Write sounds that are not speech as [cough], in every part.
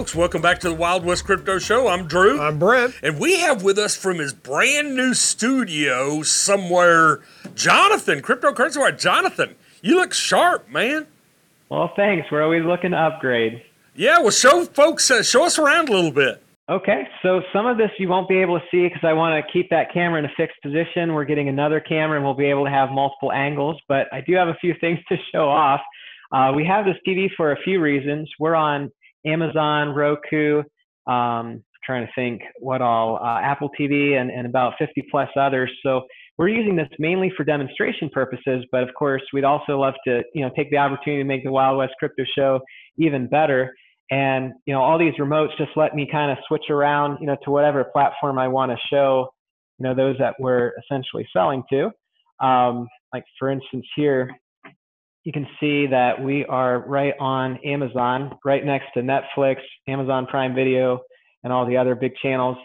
Folks, welcome back to the Wild West Crypto Show. I'm Drew. I'm Brent. And we have with us from his brand new studio somewhere, Jonathan, Cryptocurrency Wire. Jonathan, you look sharp, man. Well, thanks. We're always looking to upgrade. Yeah, well, show folks, uh, show us around a little bit. Okay, so some of this you won't be able to see because I want to keep that camera in a fixed position. We're getting another camera and we'll be able to have multiple angles, but I do have a few things to show off. Uh, we have this TV for a few reasons. We're on Amazon, Roku, um, trying to think what all, uh, Apple TV, and, and about 50 plus others. So we're using this mainly for demonstration purposes, but of course, we'd also love to, you know, take the opportunity to make the Wild West Crypto Show even better. And you know, all these remotes just let me kind of switch around, you know, to whatever platform I want to show, you know, those that we're essentially selling to. Um, like for instance, here you can see that we are right on Amazon, right next to Netflix, Amazon Prime Video, and all the other big channels.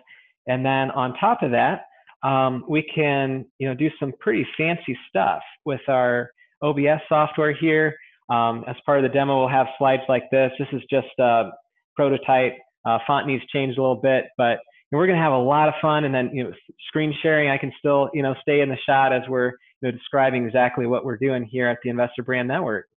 And then on top of that, um, we can you know do some pretty fancy stuff with our OBS software here. Um, as part of the demo, we'll have slides like this. This is just a prototype. Uh, font needs changed a little bit, but we're going to have a lot of fun. And then, you know, screen sharing, I can still, you know, stay in the shot as we're, you know, describing exactly what we're doing here at the Investor Brand Network.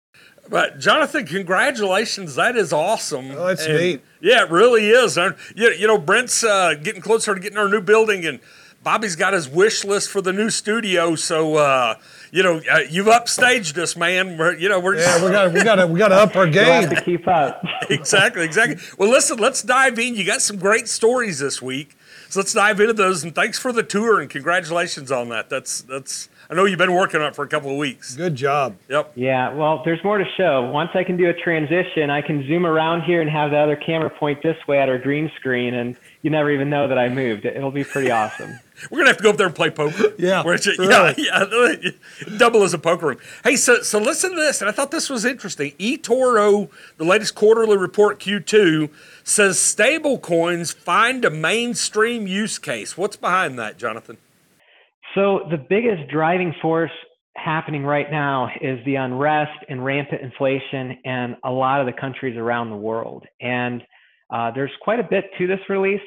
But Jonathan, congratulations! That is awesome. Oh, that's and, neat. Yeah, it really is. You, you know, Brent's uh, getting closer to getting our new building, and Bobby's got his wish list for the new studio. So, uh, you know, uh, you've upstaged us, man. We're, you know, we're yeah, we got we got to we got to up our [laughs] game. to keep up. [laughs] exactly, exactly. Well, listen, let's dive in. You got some great stories this week, so let's dive into those. And thanks for the tour and congratulations on that. That's that's. I know you've been working on it for a couple of weeks. Good job. Yep. Yeah. Well, there's more to show. Once I can do a transition, I can zoom around here and have the other camera point this way at our green screen, and you never even know that I moved. It'll be pretty awesome. We're gonna have to go up there and play poker. yeah, which yeah, yeah, [laughs] double as a poker room. Hey, so so listen to this, and I thought this was interesting. eToro, the latest quarterly report Q2 says stable coins find a mainstream use case. What's behind that, Jonathan? So the biggest driving force happening right now is the unrest and rampant inflation in a lot of the countries around the world, and uh, there's quite a bit to this release.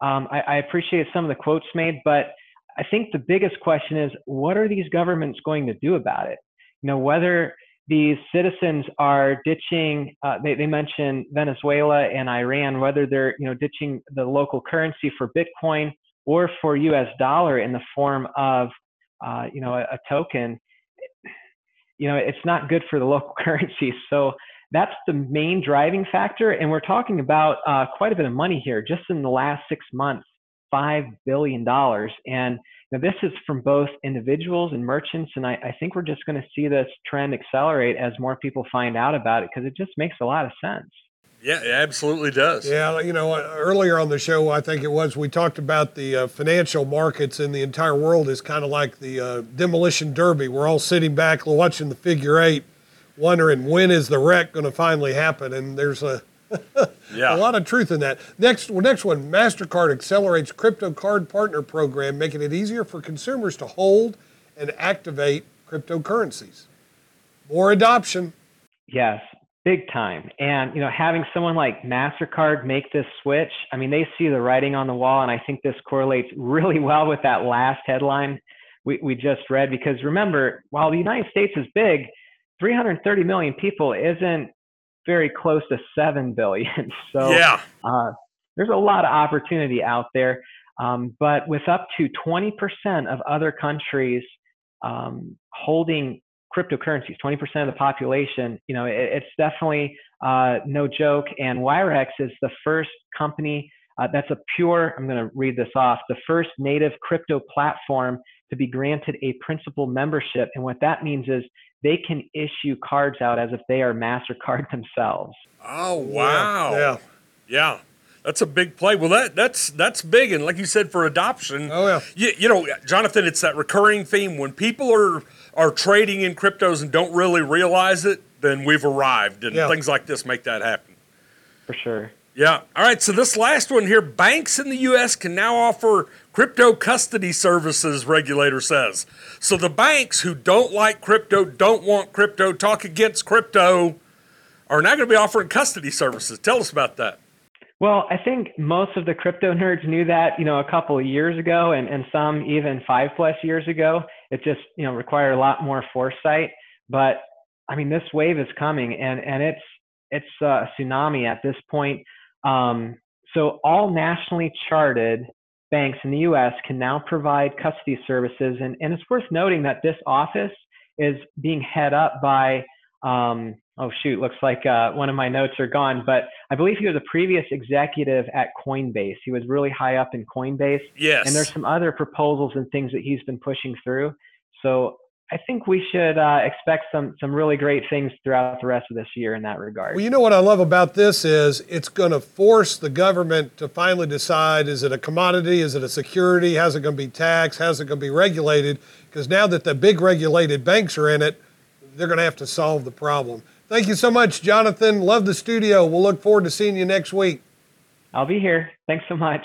Um, I, I appreciate some of the quotes made, but I think the biggest question is what are these governments going to do about it? You know, whether these citizens are ditching, uh, they, they mention Venezuela and Iran, whether they're, you know, ditching the local currency for Bitcoin or for US dollar in the form of, uh, you know, a, a token, you know, it's not good for the local [laughs] currency. So that's the main driving factor. And we're talking about uh, quite a bit of money here just in the last six months, $5 billion. And you know, this is from both individuals and merchants. And I, I think we're just going to see this trend accelerate as more people find out about it because it just makes a lot of sense. Yeah, it absolutely does. Yeah, you know, earlier on the show, I think it was, we talked about the uh, financial markets in the entire world is kind of like the uh, demolition derby. We're all sitting back watching the figure eight wondering when is the wreck going to finally happen, and there's a [laughs] yeah. a lot of truth in that. Next, next one, Mastercard accelerates crypto card partner program, making it easier for consumers to hold and activate cryptocurrencies. More adoption. Yes, big time. And you know, having someone like Mastercard make this switch, I mean, they see the writing on the wall, and I think this correlates really [laughs] well with that last headline we, we just read. Because remember, while the United States is big, 330 million people isn't very close to 7 billion. [laughs] So yeah. Uh, there's a lot of opportunity out there. Um, but with up to 20% of other countries um, holding cryptocurrencies, 20% of the population, you know, it, it's definitely uh, no joke. And Wirex is the first company uh, that's a pure, I'm going to read this off, the first native crypto platform to be granted a principal membership. And what that means is they can issue cards out as if they are MasterCard [laughs] themselves. Oh, wow. Yeah. Yeah. That's a big play. Well, that that's that's big, and like you said, for adoption. Oh yeah. You, you know, Jonathan, it's that recurring theme. When people are are trading in cryptos and don't really realize it, then we've arrived, and yeah. things like this make that happen. For sure. Yeah. All right. So this last one here, banks in the U.S. can now offer crypto custody services. Regulator says. So the banks who don't like crypto, don't want crypto, talk against crypto, are now going to be offering custody services. Tell us about that. Well, I think most of the crypto nerds knew that, you know, a couple of years ago and, and some even five plus years ago. It just, you know, required a lot more foresight. But I mean, this wave is coming and, and it's, it's a tsunami at this point. Um, so all nationally charted banks in the US can now provide custody services. And, and it's worth noting that this office is being head up by um, oh shoot, looks like uh, one of my notes are gone, but I believe he was a previous executive at Coinbase. He was really high up in Coinbase. Yes. And there's some other proposals and things that he's been pushing through. So I think we should uh, expect some some really great things throughout the rest of this year in that regard. Well, you know what I love about this is it's going to force the government to finally decide: is it a commodity? Is it a security? How's it going to be taxed? How's it going to be regulated? Because now that the big regulated banks are in it, they're going to have to solve the problem. Thank you so much, Jonathan. Love the studio. We'll look forward to seeing you next week. I'll be here. Thanks so much.